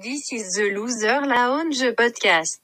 This is the Loser Lounge podcast.